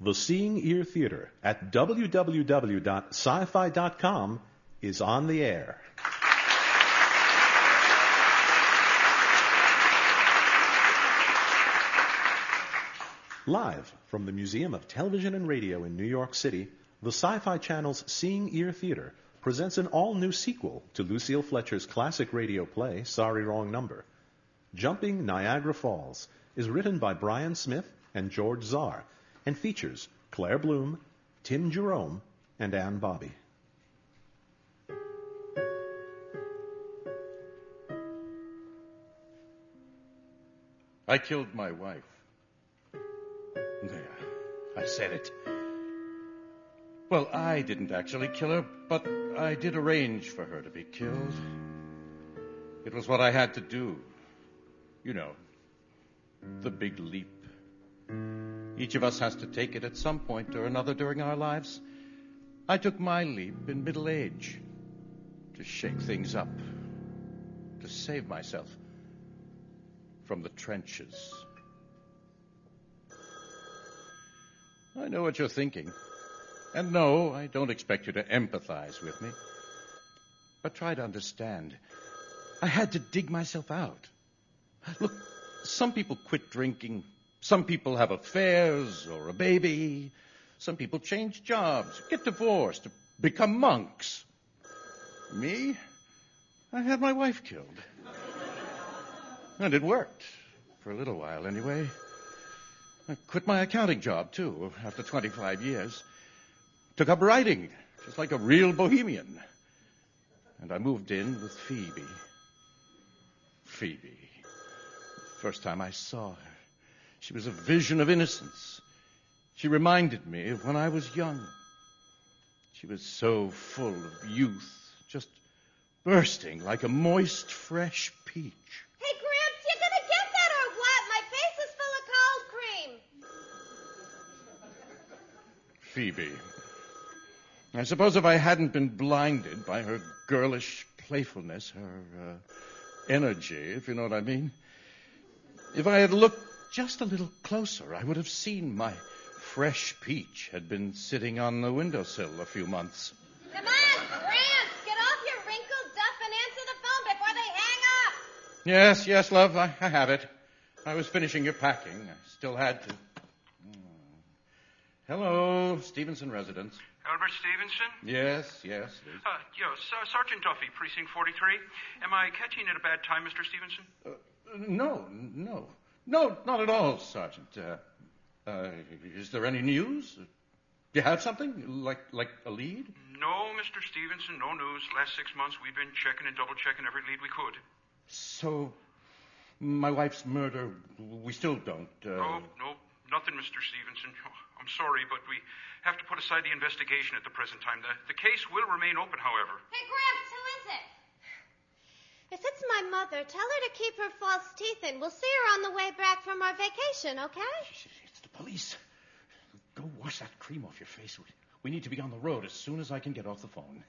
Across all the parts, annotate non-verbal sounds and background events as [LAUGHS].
The Seeing Ear Theater at www.sci-fi.com is on the air. Live from the Museum of Television and Radio in New York City, the Sci-Fi Channel's Seeing Ear Theater presents an all-new sequel to Lucille Fletcher's classic radio play, Sorry Wrong Number. Jumping Niagara Falls is written by Brian Smith and George Czar and features Claire Bloom, Tim Jerome, and Anne Bobby. I killed my wife. There, I said it. Well, I didn't actually kill her, but I did arrange for her to be killed. It was what I had to do. You know, the big leap. Each of us has to take it at some point or another during our lives. I took my leap in middle age to shake things up, to save myself from the trenches. I know what you're thinking. And no, I don't expect you to empathize with me. But try to understand. I had to dig myself out. Look, some people quit drinking. Some people have affairs or a baby. Some people change jobs, get divorced, become monks. Me? I had my wife killed. And it worked. For a little while, anyway. I quit my accounting job, too, after 25 years. Took up writing, just like a real bohemian. And I moved in with Phoebe. Phoebe. First time I saw her, she was a vision of innocence. She reminded me of when I was young. She was so full of youth, just bursting like a moist, fresh peach. Hey, Gramps, you gonna get that or what? My face is full of cold cream. Phoebe. I suppose if I hadn't been blinded by her girlish playfulness, her uh, energy, if you know what I mean, if I had looked just a little closer, I would have seen my fresh peach had been sitting on the windowsill a few months. Come on, Gramps, get off your wrinkled duff and answer the phone before they hang up. Yes, yes, love, I, I have it. I was finishing your packing. I still had to. Hmm. Hello, Stevenson residence. Albert Stevenson? Yes, yes. it is. Uh, yes, uh, Sergeant Duffy, Precinct 43. Am I catching it at a bad time, Mr. Stevenson? Uh, no, no. No, not at all, Sergeant. Uh, uh, is there any news? Do you have something? Like, like a lead? No, Mr. Stevenson, no news. Last six months we've been checking and double checking every lead we could. So, my wife's murder, we still don't. Uh... No, no, nothing, Mr. Stevenson. [LAUGHS] I'm sorry, but we have to put aside the investigation at the present time. The, the case will remain open, however. Hey, Gramps, who is it? If it's my mother, tell her to keep her false teeth in. We'll see her on the way back from our vacation, okay? It's the police. Go wash that cream off your face. We- We need to be on the road as soon as I can get off the phone.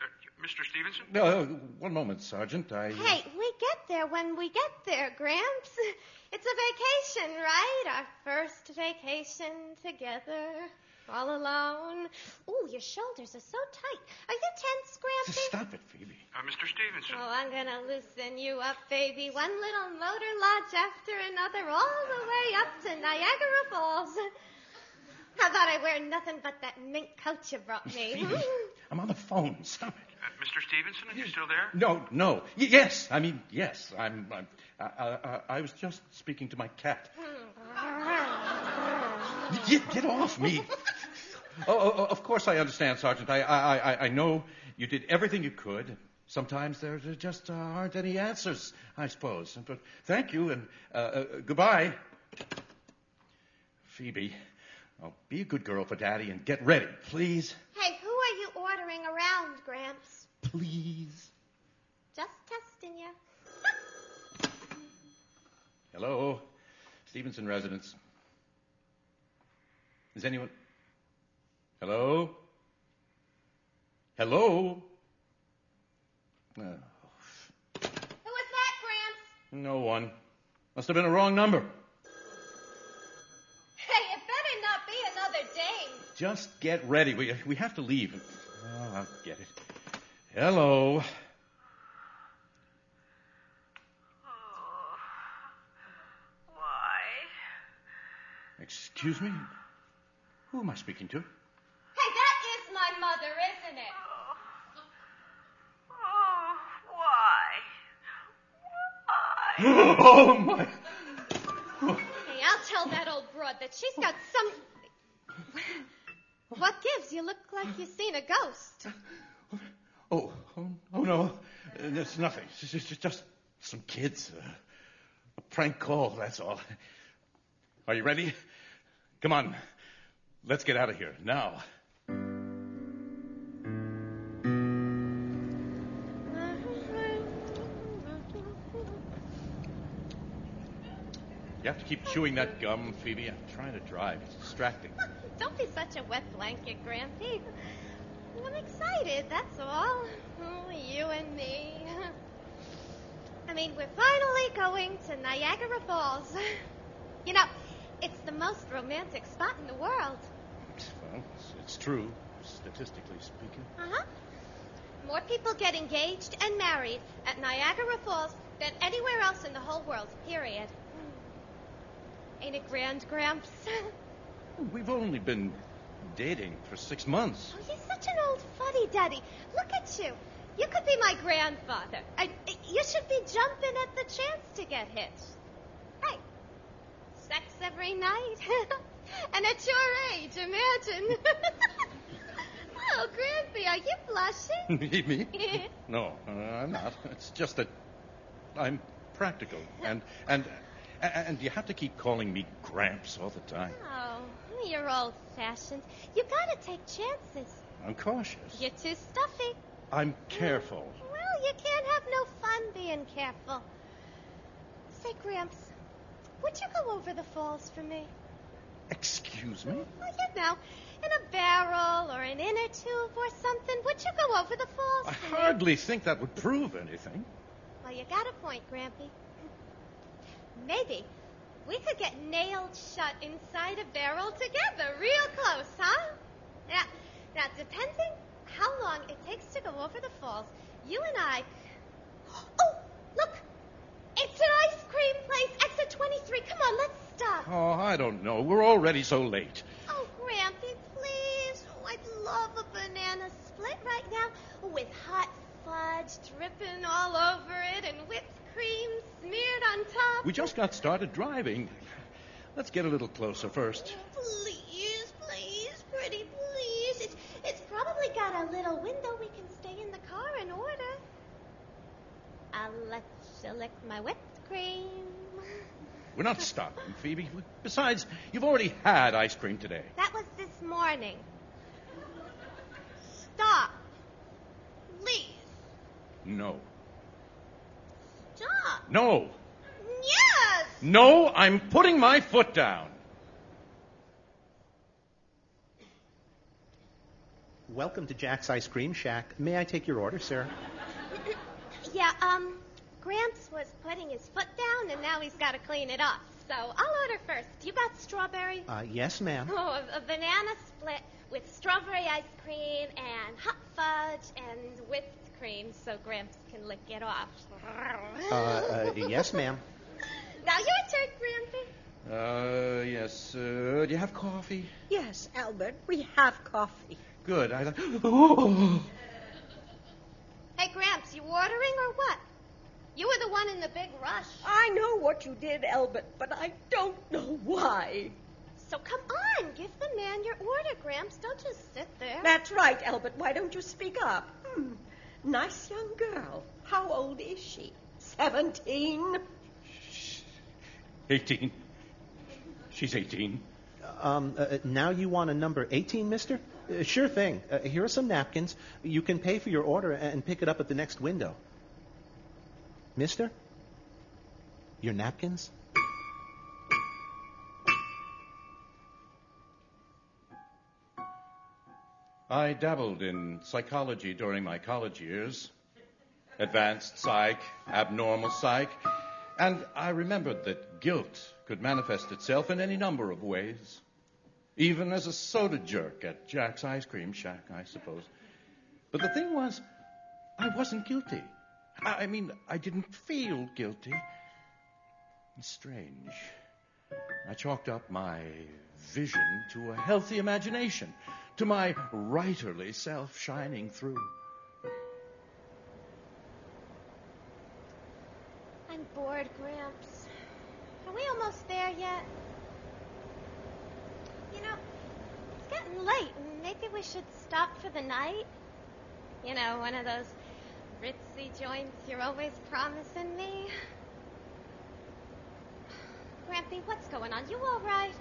Uh, Mr. Stevenson? No, uh, one moment, Sergeant. I. uh, Hey, we get there when we get there, Gramps. [LAUGHS] It's a vacation, right? Our first vacation together. All alone. Ooh, your shoulders are so tight. Are you tense, Grampy? Stop it, Phoebe. Uh, Mr. Stevenson? Oh, I'm gonna loosen you up, baby. One little motor lodge after another, all the way up to Niagara Falls. [LAUGHS] How about I wear nothing but that mink coat you brought me? Phoebe, I'm on the phone. Stop it. Uh, Mr. Stevenson, are you still there? No, no. Y- yes, I mean, yes. I'm. I'm I, I, I- I was just speaking to my cat. [LAUGHS] [LAUGHS] Get, get off me. Oh, oh, oh, of course I understand, Sergeant. I, I, I, I know you did everything you could. Sometimes there just uh, aren't any answers, I suppose. But thank you and uh, uh, goodbye. Phoebe, oh, be a good girl for Daddy and get ready, please. hey, who are you ordering around, Gramps? Please. Just testing you. [LAUGHS] Hello, Stevenson residence. Is anyone? Hello? Hello? Oh, Who was that, Gramps? no one. Must have been a wrong number. Hey, it better better not be another dame. Just get ready. We, we have to leave. Oh, I'll get it. Hello. Oh, why? Excuse me? Who am I speaking to? Hey, that is my mother, isn't it? Oh, oh why? Why? [LAUGHS] Oh, my. Hey, I'll tell that old broad that she's got some. What gives? You look like you've seen a ghost. Oh, oh, oh no. It's nothing. It's just, it's just some kids. Uh, a prank call, that's all. Are you ready? Come on. Let's get out of here now. You have to keep chewing that gum, Phoebe. I'm trying to drive. It's distracting. [LAUGHS] Don't be such a wet blanket, Grampy. I'm excited, that's all. Oh, you and me. [LAUGHS] I mean, we're finally going to Niagara Falls. [LAUGHS] You know, it's the most romantic spot in the world. Well, it's, it's true, statistically speaking. Uh huh. More people get engaged and married at Niagara Falls than anywhere else in the whole world, period. Ain't it grand, Gramps? [LAUGHS] We've only been dating for six months. Oh, you're such an old fuddy duddy. Look at you. You could be my grandfather. I, you should be jumping at the chance to get hitched. Hey, sex every night. [LAUGHS] and at your age, imagine. [LAUGHS] oh, Grampy, are you blushing? [LAUGHS] Me? [LAUGHS] No, uh, I'm not. It's just that I'm practical, and and and you have to keep calling me Gramps all the time. Oh, you're old-fashioned. You gotta take chances. I'm cautious. You're too stuffy. I'm careful. Well, you can't have no fun being careful. Say, Gramps, would you go over the falls for me? Excuse me? Well, you know, in a barrel or an inner tube or something. Would you go over the falls I hardly think that would prove anything. Well, you got a point, Grampy. Maybe we could get nailed shut inside a barrel together, real close, huh? Now, now, depending how long it takes to go over the falls, you and I. [GASPS] Oh, look! It's an ice cream place, exit 23. Come on, let's stop. Oh, I don't know. We're already so late. Oh, Grampy, please. Oh, I'd love a banana split right now with hot fudge dripping all over it and whipped cream smeared on top. We just got started driving. Let's get a little closer first. Please, please, pretty please. It's, it's probably got a little window we can stay in the car and order. I'll let you lick my whipped cream. We're not stopping, Phoebe. Besides, you've already had ice cream today. That was this morning. Stop. Please. No. Stop. No. Yes. No, I'm putting my foot down. Welcome to Jack's Ice Cream Shack. May I take your order, sir? [LAUGHS] Yeah, um, Gramps was putting his foot down and now he's got to clean it off. So I'll order first. You got strawberry? Uh, yes, ma'am. Oh, a, a banana split with strawberry ice cream and hot fudge and whipped cream so Gramps can lick it off. Uh, uh, yes, ma'am. [LAUGHS] Now your turn, Grampy. Uh, yes. Uh, do you have coffee? Yes, Albert, we have coffee. Good. I. [GASPS] Oh. Hey, Gramps, you ordering or what? You were the one in the big rush. I know what you did, Albert, but I don't know why. So come on, give the man your order, Gramps. Don't just sit there. That's right, Albert. Why don't you speak up? Hmm. Nice young girl. How old is she? Seventeen? 18. She's 18. Um, uh, now you want a number 18, mister? Uh, sure thing. Uh, here are some napkins. You can pay for your order and pick it up at the next window. Mister? Your napkins? I dabbled in psychology during my college years advanced psych, abnormal psych, and I remembered that guilt could manifest itself in any number of ways. even as a soda jerk at Jack's Ice Cream Shack, I suppose. But the thing was, I wasn't guilty. I mean, I didn't feel guilty. It's strange. I chalked up my vision to a healthy imagination, to my writerly self shining through. I'm bored, Gramps. Are we almost there yet? You know, it's getting late, and maybe we should stop for the night. You know, one of those ritzy joints you're always promising me. Grampy, what's going on? You all right?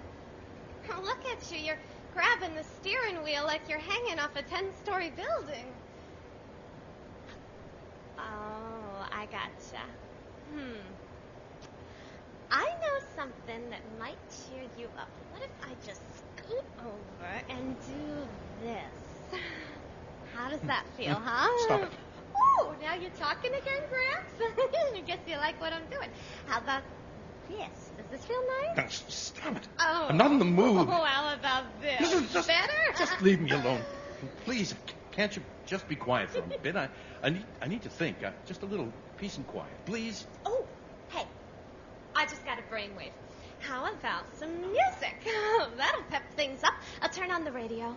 Look at you. You're grabbing the steering wheel like you're hanging off a 10 story building. Oh, I gotcha. Hmm. I know something that might cheer you up. What if I just scoot over and do this? How does that feel, huh? Stop it. Oh, now you're talking again, Gramps? [LAUGHS] I guess you like what I'm doing. How about this? Does this feel nice? Now, stop it. Oh. I'm not in the mood. Oh, how about this? This is just, Better? just leave me alone. [LAUGHS] Please, can't you just be quiet for a bit? I, I, need, I need to think. Uh, just a little peace and quiet. Please? Oh, hey, I just got a brainwave. How about some music? [LAUGHS] That'll pep things up. I'll turn on the radio.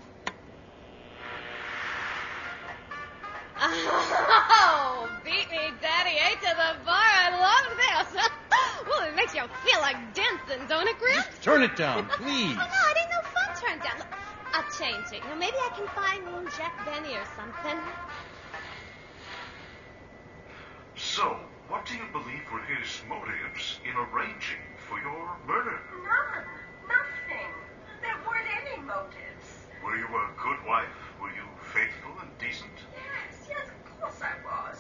Oh, beat me, Daddy. Eight to the Bar. I love this. [LAUGHS] well, it makes you feel like dancing, don't it, Gramps? Turn it down, [LAUGHS] please. Oh, no, it ain't no fun turned down. Look, I'll change it. You know, maybe I can find Jack Benny or something. So, what do you believe were his motives in arranging for your murder? None. Nothing. There weren't any motives. Were you a good wife? Were you faithful and decent? Yes, yes, of course I was.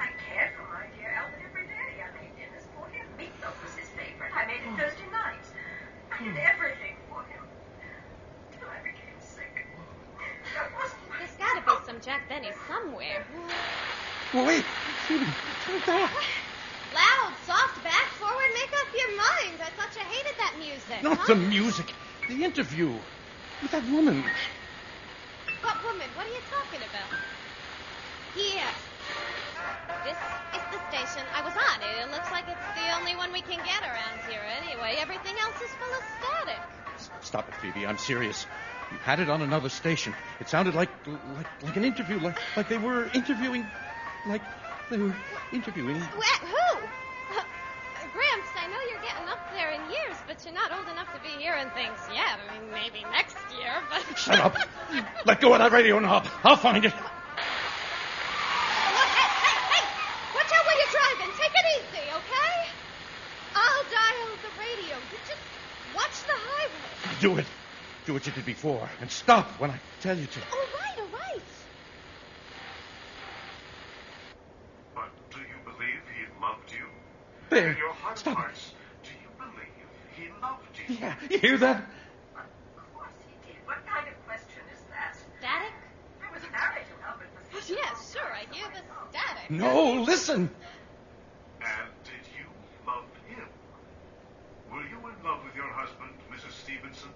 I cared for my dear Albert every day. I made dinners for him. Meatloaf was his favorite. I made it hmm. Thursday nights. I did hmm. everything for him. Till I became sick. That wasn't There's got to be some Jack Benny somewhere. Wait, Phoebe, turn it. Loud, soft, back, forward, make up your mind. I thought you hated that music. Not huh? the music. The interview with that woman. What woman? What are you talking about? Here. This is the station I was on. It looks like it's the only one we can get around here anyway. Everything else is full of static. S- Stop it, Phoebe. I'm serious. You had it on another station. It sounded like like like an interview, like like they were interviewing, like they were interviewing. Wh- who? Uh, Gramps, I know you're getting up there in years, but you're not old enough to be hearing things yet. I mean, maybe next year, but. Shut up. Let go of that radio knob. I'll find it. Look, hey, hey, hey! Watch out when you're driving. Take it easy, okay? I'll dial the radio. You just watch the highway. Do it. Do what you did before, and stop when I tell you to. All right, all right. But do you believe he loved you? There. In your heart of Stop it. hearts, do you believe he loved you? Yeah, you hear that? Of course he did. What kind of question is that? Static? I was married to Albert for such a Yeah, long sure. I hear the static. No, listen. And did you love him? Were you in love with your husband, Mrs. Stevenson?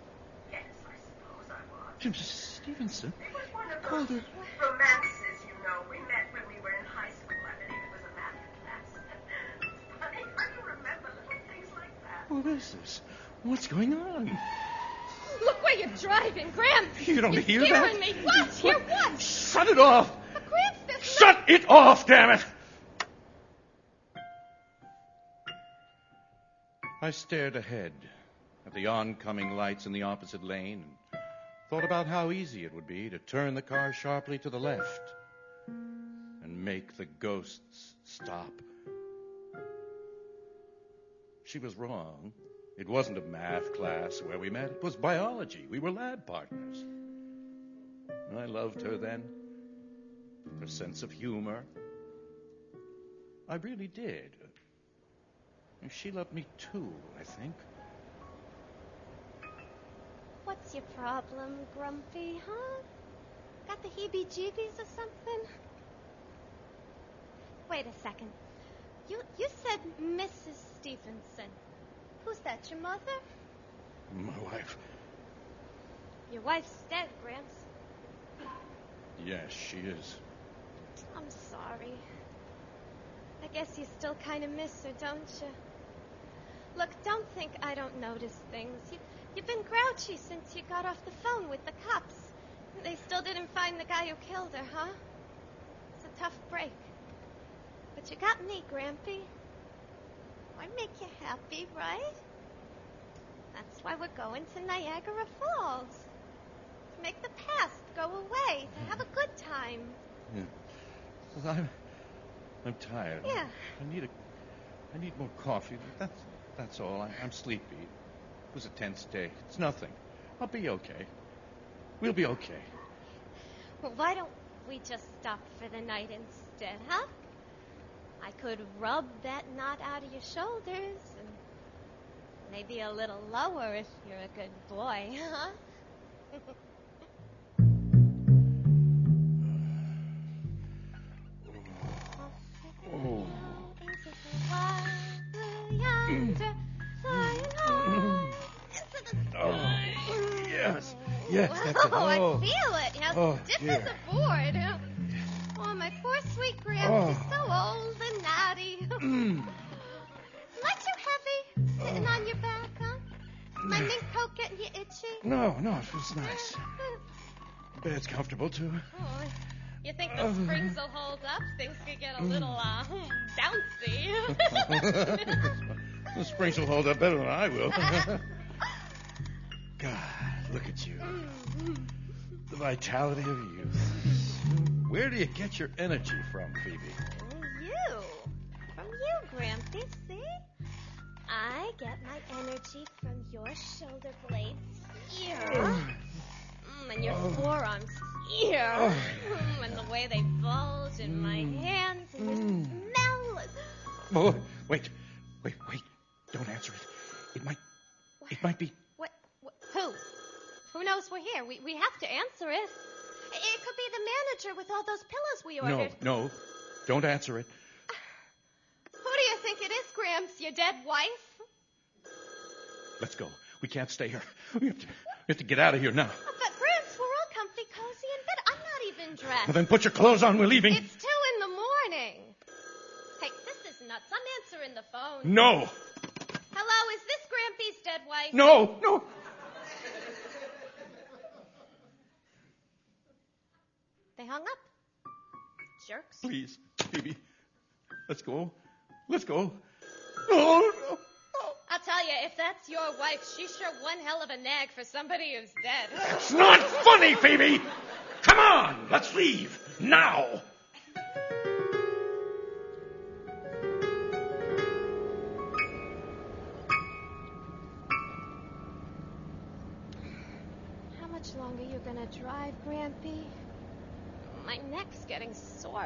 Yes, I suppose I was. Mrs. Stevenson. It was one of Called those her- romances, you know. We met when we were in high school. I believe it was a math class. It's [LAUGHS] funny how you remember little things like that. What is this? What's going on? Look where you're driving, Gramps. You don't You're hear scaring that? me. What? Hear what? Shut it off! But Gramps, there's Shut it off, damn it! I stared ahead at the oncoming lights in the opposite lane and thought about how easy it would be to turn the car sharply to the left and make the ghosts stop. She was wrong. It wasn't a math class where we met. It was biology. We were lab partners. And I loved her then. Her sense of humor. I really did. She loved me too, I think. What's your problem, Grumpy, huh? Got the heebie jeebies or something? Wait a second. You you said Mrs. Stevenson. Who's that, your mother? My wife. Your wife's dead, Gramps. Yes, she is. I'm sorry. I guess you still kind of miss her, don't you? Look, don't think I don't notice things. You, you've been grouchy since you got off the phone with the cops. They still didn't find the guy who killed her, huh? It's a tough break. But you got me, Grampy. I make you happy, right? That's why we're going to Niagara Falls. To make the past go away, to have a good time. Yeah. I'm, I'm tired. Yeah. I need a, I need more coffee. That's, that's all. I, I'm sleepy. It was a tense day. It's nothing. I'll be okay. We'll be okay. Well, why don't we just stop for the night instead, huh? I could rub that knot out of your shoulders and maybe a little lower if you're a good boy, huh? [LAUGHS] yes. That's it. Oh, I Oh. feel it. How Oh, stiff dear. as a board. Oh, my poor sweet Gramps. Oh. So old and. Mm. Not too heavy, sitting on your back, huh? My mink coat getting you itchy? No, no, it feels nice. Bed's comfortable, too. Oh, you think the springs will hold up? Things could get a little uh, bouncy. [LAUGHS] the springs will hold up better than I will. [LAUGHS] God, look at you. The vitality of youth. Where do you get your energy from, Phoebe? you. From you, Grampy, see? I get my energy from your shoulder blades here. Mm, and your forearms here. Mm, and the way they bulge in my hands and your smell. Oh, wait, wait, wait. Don't answer it. It might, it might be. What, what? Who? Who knows we're here? We, we have to answer it. It could be the manager with all those pillows we ordered. No, no. Don't answer it. [SIGHS] Who do you think it is, Gramps? Your dead wife? Let's go. We can't stay here. We have to, we have to get out of here now. But Gramps, we're all comfy cozy in bed. I'm not even dressed. Well, then put your clothes on. We're leaving. It's two in the morning. Hey, this is nuts. I'm answering the phone. No, Hello, is this Grampy's dead wife? no, no. Please, Phoebe. Let's go. Let's go. No, no. I'll tell you, if that's your wife, she's sure one hell of a nag for somebody who's dead. It's not funny, Phoebe. Come on, let's leave now.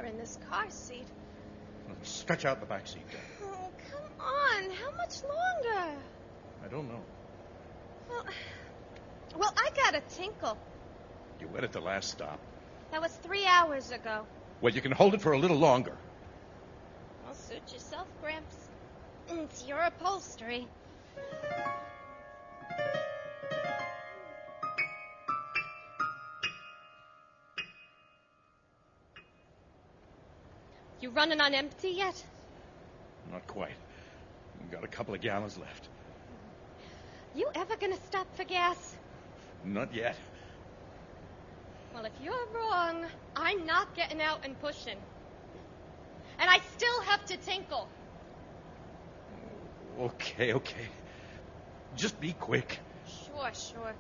In this car seat. Stretch out the back seat. Dad. Oh, come on. How much longer? I don't know. Well, well, I got a tinkle. You went at the last stop. That was three hours ago. Well, you can hold it for a little longer. Well, suit yourself, Gramps. It's your upholstery. You running on empty yet? Not quite. We've got a couple of gallons left. You ever gonna stop for gas? Not yet. Well, if you're wrong, I'm not getting out and pushing. And I still have to tinkle. Okay, okay. Just be quick. Sure, sure.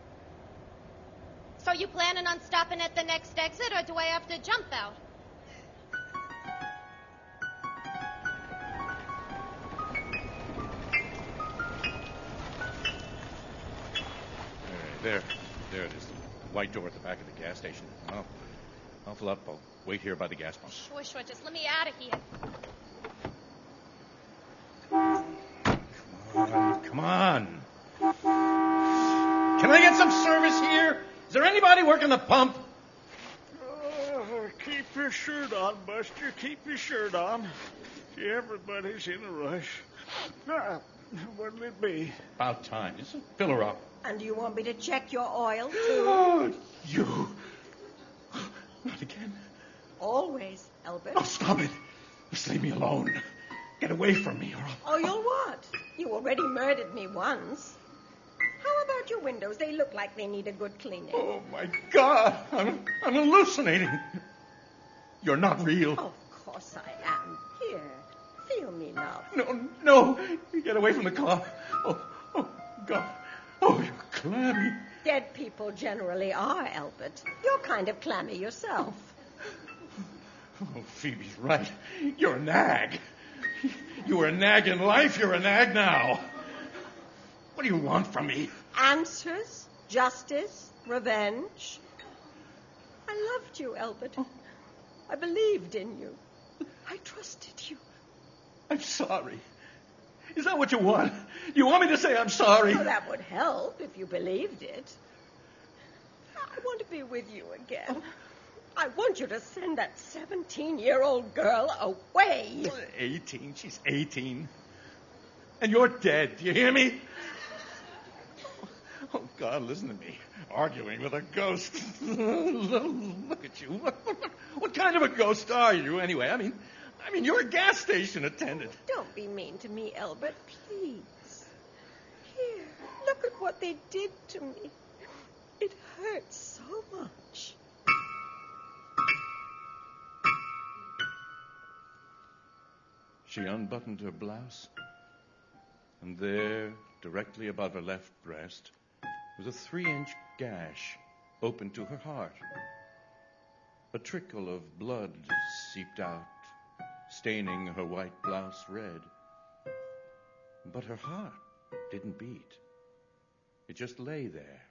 So you planning on stopping at the next exit, or do I have to jump out? There. There it is. The white door at the back of the gas station. Well, I'll fill up. I'll wait here by the gas pump. Sure, sure. Just let me out of here. Come on. Come on. Can I get some service here? Is there anybody working the pump? Oh, keep your shirt on, Buster. Keep your shirt on. Everybody's in a rush. Ah, What'll it be? About time. Just fill her up. And do you want me to check your oil, too? Oh, you. Not again. Always, Albert. Oh, stop it. Just leave me alone. Get away from me, or I'll... Oh, you'll what? You already murdered me once. How about your windows? They look like they need a good cleaning. Oh, my God. I'm, I'm hallucinating. You're not real. Of course I am. Here, feel me now. No, no. Get away from the car. Oh, oh, God. Oh, you're clammy. Dead people generally are, Albert. You're kind of clammy yourself. Oh, Phoebe's right. You're a nag. You were a nag in life. You're a nag now. What do you want from me? Answers, justice, revenge. I loved you, Albert. Oh. I believed in you. I trusted you. I'm sorry. Is that what you want? You want me to say I'm sorry? Well, that would help if you believed it. I want to be with you again. I want you to send that 17 year old girl away. 18. She's 18. And you're dead. Do you hear me? Oh, oh God, listen to me. Arguing with a ghost. [LAUGHS] Look at you. What, [LAUGHS] what kind of a ghost are you, anyway? I mean, I mean, you're a gas station attendant. Oh, don't be mean to me, Albert, please. Here, look at what they did to me. It hurts so much. She unbuttoned her blouse, and there, directly above her left breast, was a three inch gash open to her heart. A trickle of blood seeped out, staining her white blouse red. But her heart didn't beat. It just lay there,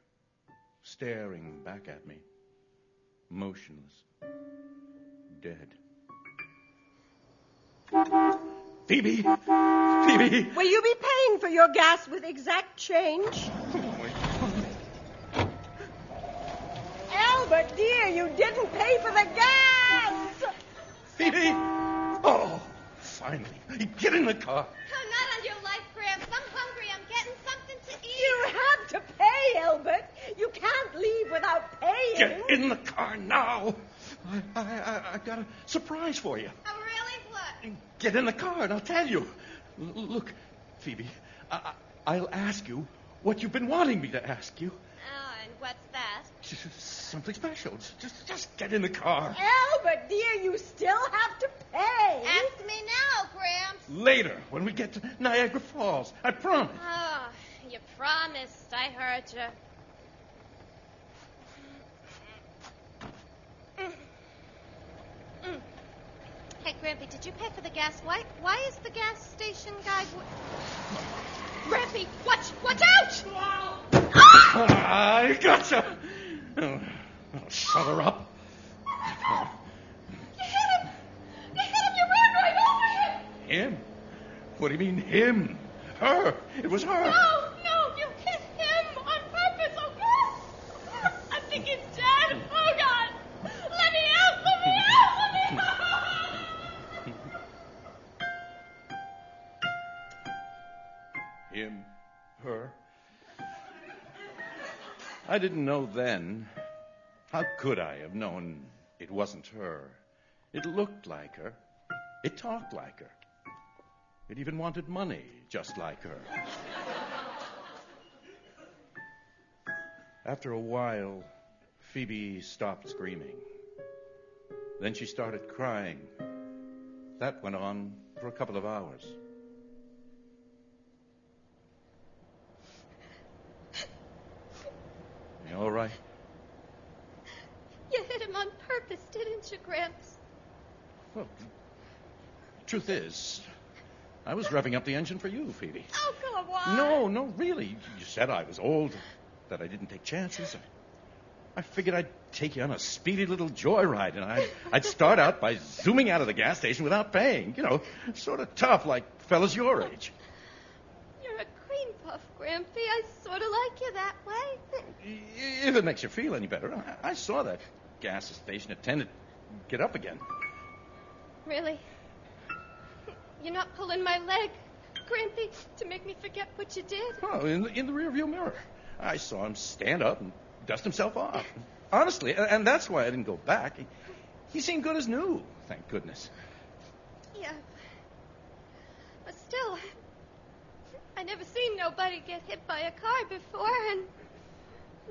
staring back at me, motionless, dead. Phoebe! Phoebe! Will you be paying for your gas with exact change? [LAUGHS] Albert, dear, you didn't pay for the gas! Phoebe! Oh, finally. Get in the car. Oh, not on your life, Gramps. I'm hungry. I'm getting something to eat. You have to pay, Albert. You can't leave without paying. Get in the car now. I, I, I, I got a surprise for you. Oh, really? What? Get in the car and I'll tell you. L- look, Phoebe, I, I, I'll ask you what you've been wanting me to ask you. Oh, and what's that? Something special. Just, just get in the car. Albert, dear, you still have to pay. Ask me now, Gramps. Later, when we get to Niagara Falls. I promise. Oh, you promised. I heard you. Mm. Hey, Grampy, did you pay for the gas? Why, why is the gas station guy... W- Grampy, watch, watch out! Ah! I gotcha. Oh, I'll shut her up. You hit him! You hit him! You ran right over him! Him? What do you mean, him? Her. It was her. No, no, you hit him on purpose, oh God! I think he's dead. Oh God! Let me out! Let me out! Let me out! Him. Her. I didn't know then. How could I have known it wasn't her? It looked like her. It talked like her. It even wanted money just like her. After a while, Phoebe stopped screaming. Then she started crying. That went on for a couple of hours. You all right? You hit him on purpose, didn't you, Gramps? Well, truth is, I was revving up the engine for you, Phoebe. Oh, come on. No, no, really. You said I was old, that I didn't take chances. I figured I'd take you on a speedy little joyride, and I'd, I'd start out by zooming out of the gas station without paying. You know, sort of tough, like fellas your age. You're a cream puff, Grampy. I sort of like you that way. If it makes you feel any better, I, I saw that gas station attendant get up again. Really? You're not pulling my leg. Grampy, to make me forget what you did? Oh, in the, in the rearview mirror. I saw him stand up and dust himself off. Honestly, and that's why I didn't go back. He, he seemed good as new, thank goodness. Yeah. But still, I never seen nobody get hit by a car before, and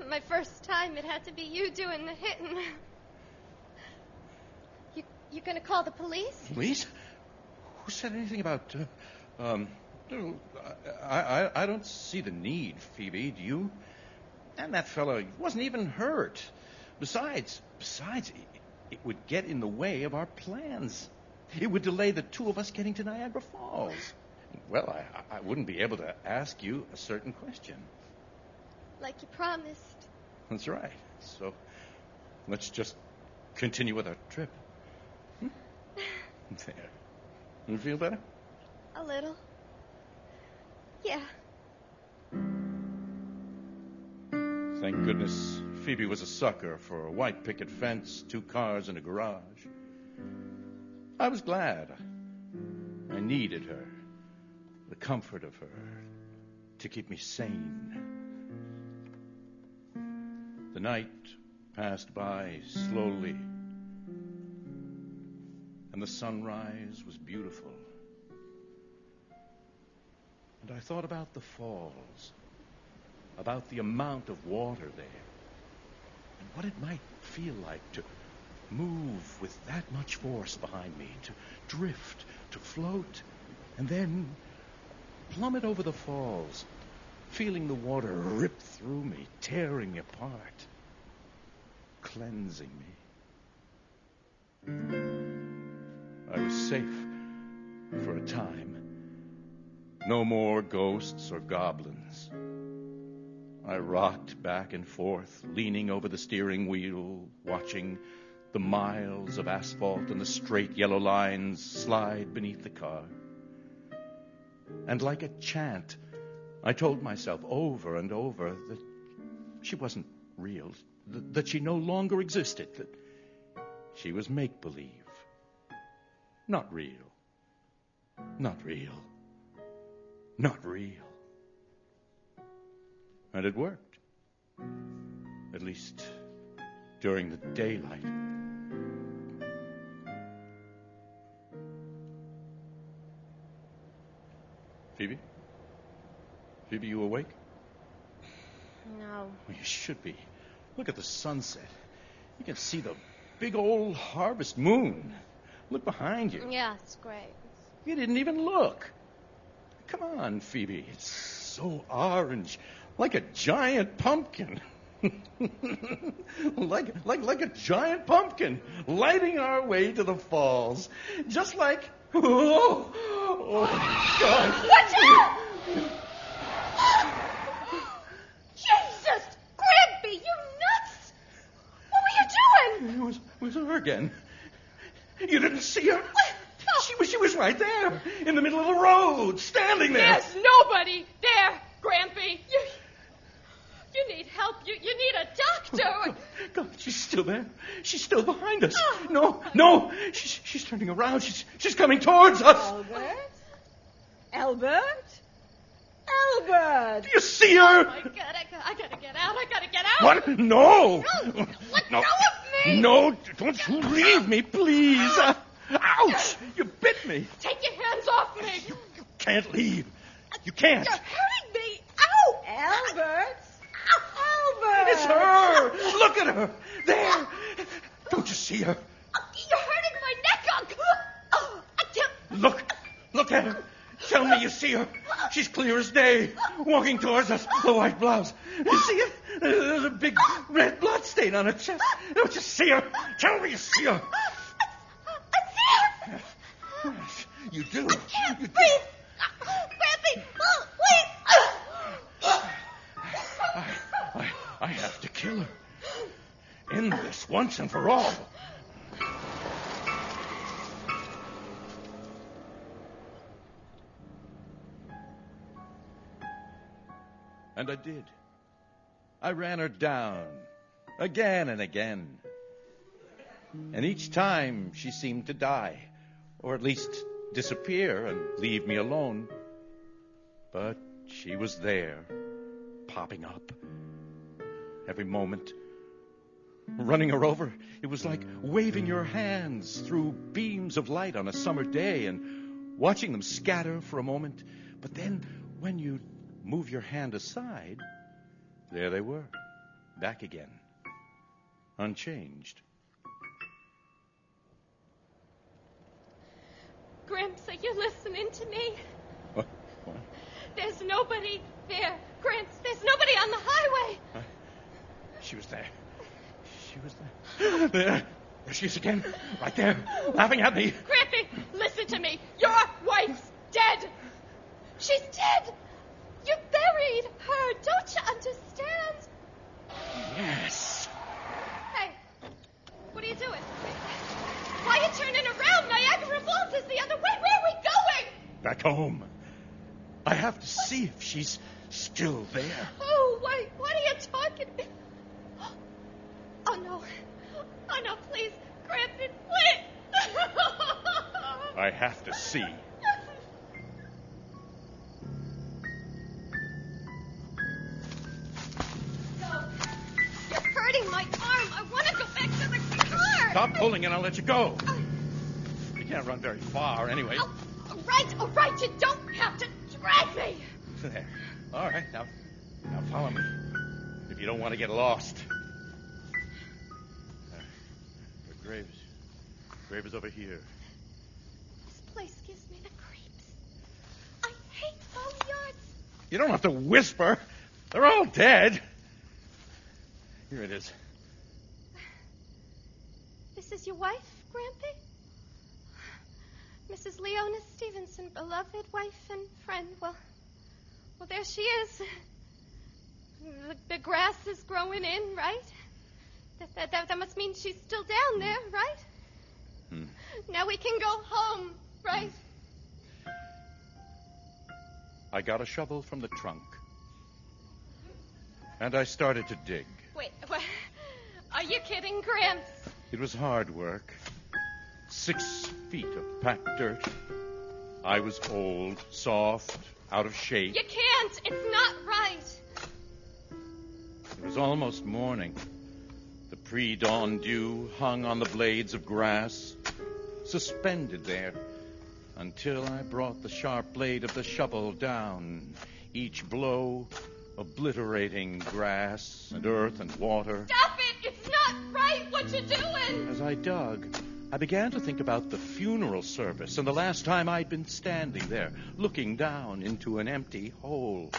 my first time it had to be you doing the hitting. You you gonna call the police? Police? Who said anything about. Uh, um, I, I, I don't see the need, Phoebe. Do you? And that fellow wasn't even hurt. Besides, besides, it, it would get in the way of our plans. It would delay the two of us getting to Niagara Falls. Well, I, I wouldn't be able to ask you a certain question. Like you promised. That's right. So let's just continue with our trip. Hmm? There. You feel better? A little. Yeah. Thank goodness Phoebe was a sucker for a white picket fence, two cars, and a garage. I was glad. I needed her, the comfort of her, to keep me sane. The night passed by slowly, and the sunrise was beautiful. And I thought about the falls, about the amount of water there, and what it might feel like to move with that much force behind me, to drift, to float, and then plummet over the falls, feeling the water rip through me, tearing me apart, cleansing me. I was safe for a time. No more ghosts or goblins. I rocked back and forth, leaning over the steering wheel, watching the miles of asphalt and the straight yellow lines slide beneath the car. And like a chant, I told myself over and over that she wasn't real, that she no longer existed, that she was make believe. Not real. Not real. Not real. And it worked. At least during the daylight. Phoebe? Phoebe, you awake? No. Well, you should be. Look at the sunset. You can see the big old harvest moon. Look behind you. Yeah, it's great. You didn't even look. Come on, Phoebe. It's so orange, like a giant pumpkin. [LAUGHS] like, like, like a giant pumpkin, lighting our way to the falls. Just like. [LAUGHS] Oh, oh God. Watch out! Jesus! Grampy, you nuts! What were you doing? It was, it was her again. You didn't see her? She was, she was right there, in the middle of the road, standing there. There's nobody there, Grampy. You, you need help. You, you need a doctor. Oh, God, she's still there. She's still behind us. Oh. No, no. She's, she's turning around. She's, she's coming towards us. Albert? Albert? Albert! Do you see her? Oh, my God, I, got- I gotta get out. I gotta get out. What? No. No, let No. go of me. No, don't you leave me, please. Uh, ouch! You bit me. Take your hands off me. You can't leave. You can't. You're hurting me. Ow! Albert! Albert! It's her. Look at her. There. Don't you see her? You're hurting my neck, Unc. Oh, I can't. Look. Look at her. Tell me you see her. She's clear as day, walking towards us, the white blouse. You see it? There's a big red blood stain on her chest. Don't you see her? Tell me you see her. I see her. You do. I can't You do. breathe. Grampy, oh, please. I, I, I have to kill her. End this once and for all. And I did. I ran her down again and again. And each time she seemed to die, or at least disappear and leave me alone. But she was there, popping up. Every moment, running her over, it was like waving your hands through beams of light on a summer day and watching them scatter for a moment. But then, when you move your hand aside, there they were, back again, unchanged. Gramps, are you listening to me? What? What? There's nobody there. Gramps, there's nobody on the highway. She was there. She was there. [GASPS] There. There she is again. Right there. Laughing at me. Grampy, listen to me. Your wife's dead. She's dead. Buried her. Don't you understand? Yes. Hey, what are you doing? Why are you turning around? Niagara Falls is the other way. Where are we going? Back home. I have to see if she's still there. Oh, wait, what are you talking? Oh, no. Oh, no, please. Grampy, please. I have to see. Stop pulling and I'll let you go. You can't run very far anyway. Oh, all right, all right. You don't have to drag me. There. All right, now, now follow me. If you don't want to get lost. Uh, the grave is, grave is over here. This place gives me the creeps. I hate boneyards. You don't have to whisper. They're all dead. Here it is. This is your wife, Grampy? Mrs. Leona Stevenson, beloved wife and friend. Well, well, there she is. The, the grass is growing in, right? That, that, that, that must mean she's still down there, right? Hmm. Now we can go home, right? I got a shovel from the trunk. And I started to dig. Wait, what? Are you kidding, Gramps? It was hard work. Six feet of packed dirt. I was old, soft, out of shape. You can't. It's not right. It was almost morning. The pre dawn dew hung on the blades of grass, suspended there, until I brought the sharp blade of the shovel down, each blow obliterating grass and earth and water. Stop it! It's not right what you're doing! As I dug, I began to think about the funeral service and the last time I'd been standing there, looking down into an empty hole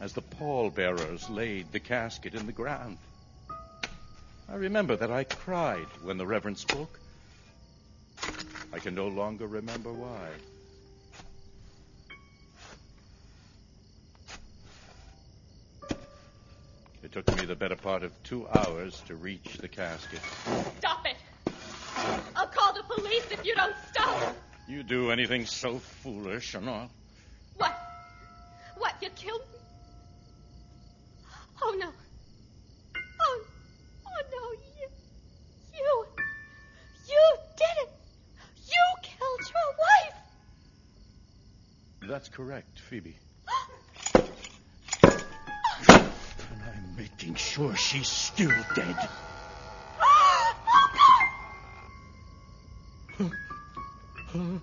as the pallbearers laid the casket in the ground. I remember that I cried when the Reverend spoke. I can no longer remember why. It took me the better part of two hours to reach the casket. Stop it! I'll call the police if you don't stop. You do anything so foolish and all. What? What? You killed me? Oh no. Oh, oh no, you, you, you did it. You killed your wife. That's correct, Phoebe. Sure she's still dead. Her,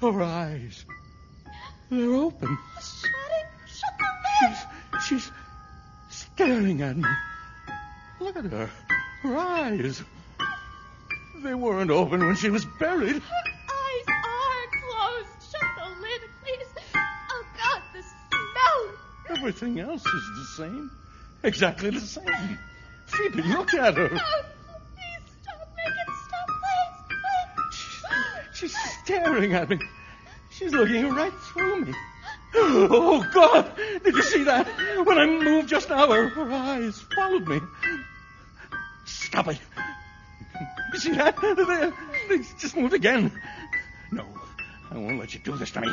her eyes. They're open. Shut it. Shut the lid. She's, she's staring at me. Look at her. Her eyes. They weren't open when she was buried. Her eyes are closed. Shut the lid, please. Oh God, the smell. Everything else is the same. Exactly the same. Phoebe, look at her. Oh, please stop. Make it stop, please. Please. She's staring at me. She's looking right through me. Oh, God! Did you see that? When I moved just now, her, her eyes followed me. Stop it. You see that? They, they just moved again. No, I won't let you do this to me.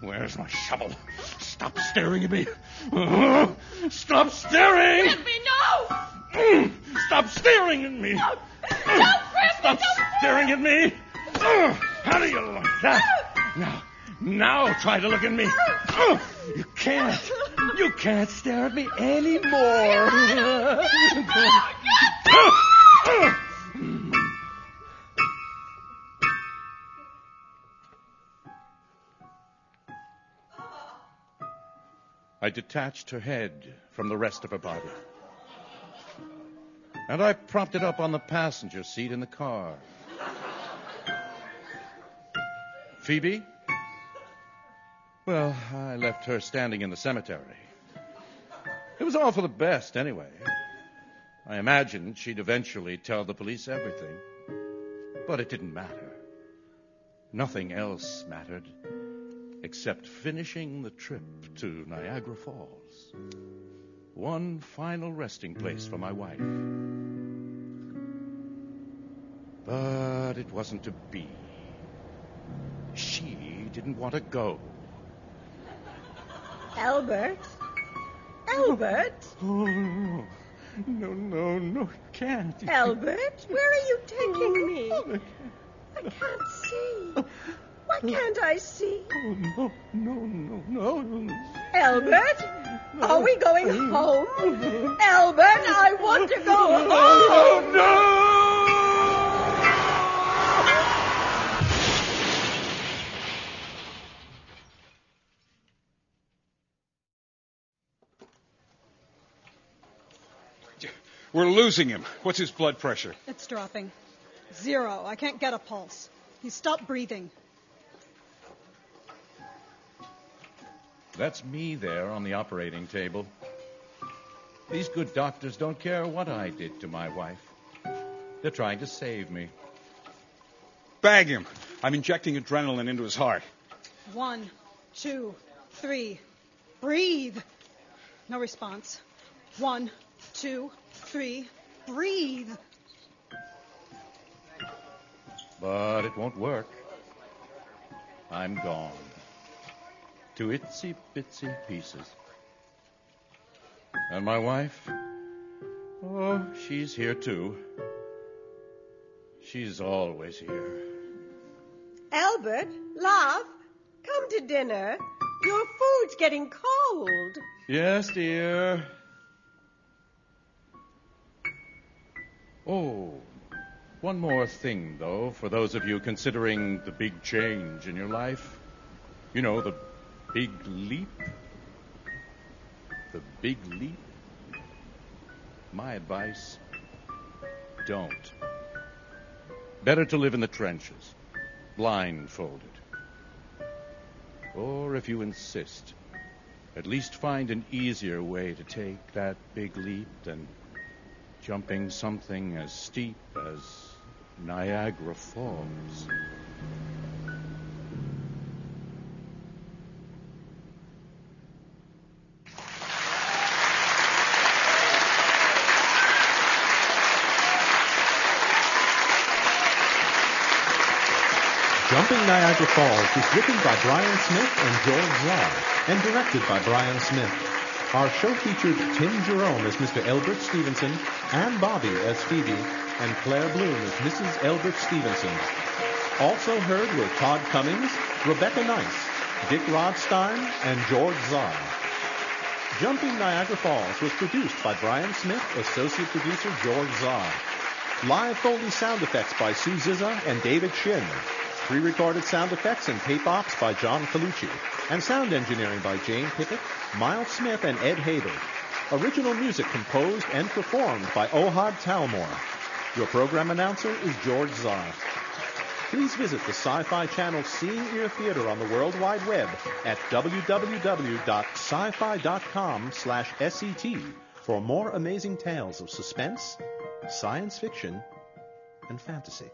Where's my shovel? Stop staring at me. Oh, stop staring! Grampy, no! Mm, Stop staring at me. No, mm. Grampy, Stop don't staring at me. Oh, How do you like that? Now, Now try to look at me. Oh, you can't. You can't stare at me anymore. I detached her head from the rest of her body. And I propped it up on the passenger seat in the car. Phoebe? Well, I left her standing in the cemetery. It was all for the best, anyway. I imagined she'd eventually tell the police everything. But it didn't matter. Nothing else mattered except finishing the trip to Niagara Falls. One final resting place for my wife. But it wasn't to be. She didn't want to go. Albert? Albert? Oh, no. No, no, no, you can't. Albert, where are you taking me? Oh, I can't see. Oh, Why can't I see? Oh, no, no, no, no. Albert? Are we going oh, home? Albert, I want to go home. Oh, no! We're losing him. What's his blood pressure? It's dropping. Zero. I can't get a pulse. He's stopped breathing. That's me there on the operating table. These good doctors don't care what I did to my wife. They're trying to save me. Bag him. I'm injecting adrenaline into his heart. One, two, three. Breathe. No response. One, two, three. Breathe. But it won't work. I'm gone. To itsy bitsy pieces. And my wife? Oh, she's here too. She's always here. Albert, love, come to dinner. Your food's getting cold. Yes, dear. Oh, one more thing, though, for those of you considering the big change in your life. You know, the big leap. The big leap. My advice don't. Better to live in the trenches, blindfolded. Or if you insist, at least find an easier way to take that big leap than jumping something as steep as Niagara Falls. Jumping Niagara Falls was written by Brian Smith and George Zarr and directed by Brian Smith. Our show featured Tim Jerome as Mr. Albert Stevenson, Anne Bobby as Phoebe, and Claire Bloom as Mrs. Albert Stevenson. Also heard were Todd Cummings, Rebecca Nice, Dick Rodstein, and George Zarr. Jumping Niagara Falls was produced by Brian Smith, associate producer George Zarr. Live Foley sound effects by Sue Zizza and David Shinn. Pre-recorded sound effects and tape ops by John Colucci. And sound engineering by Jane Pickett, Miles Smith, and Ed Haber. Original music composed and performed by Ohad Talmor. Your program announcer is George Zarr. Please visit the Sci-Fi Channel Seeing Ear Theater on the World Wide Web at www.sci-fi.com slash SET for more amazing tales of suspense, science fiction, and fantasy.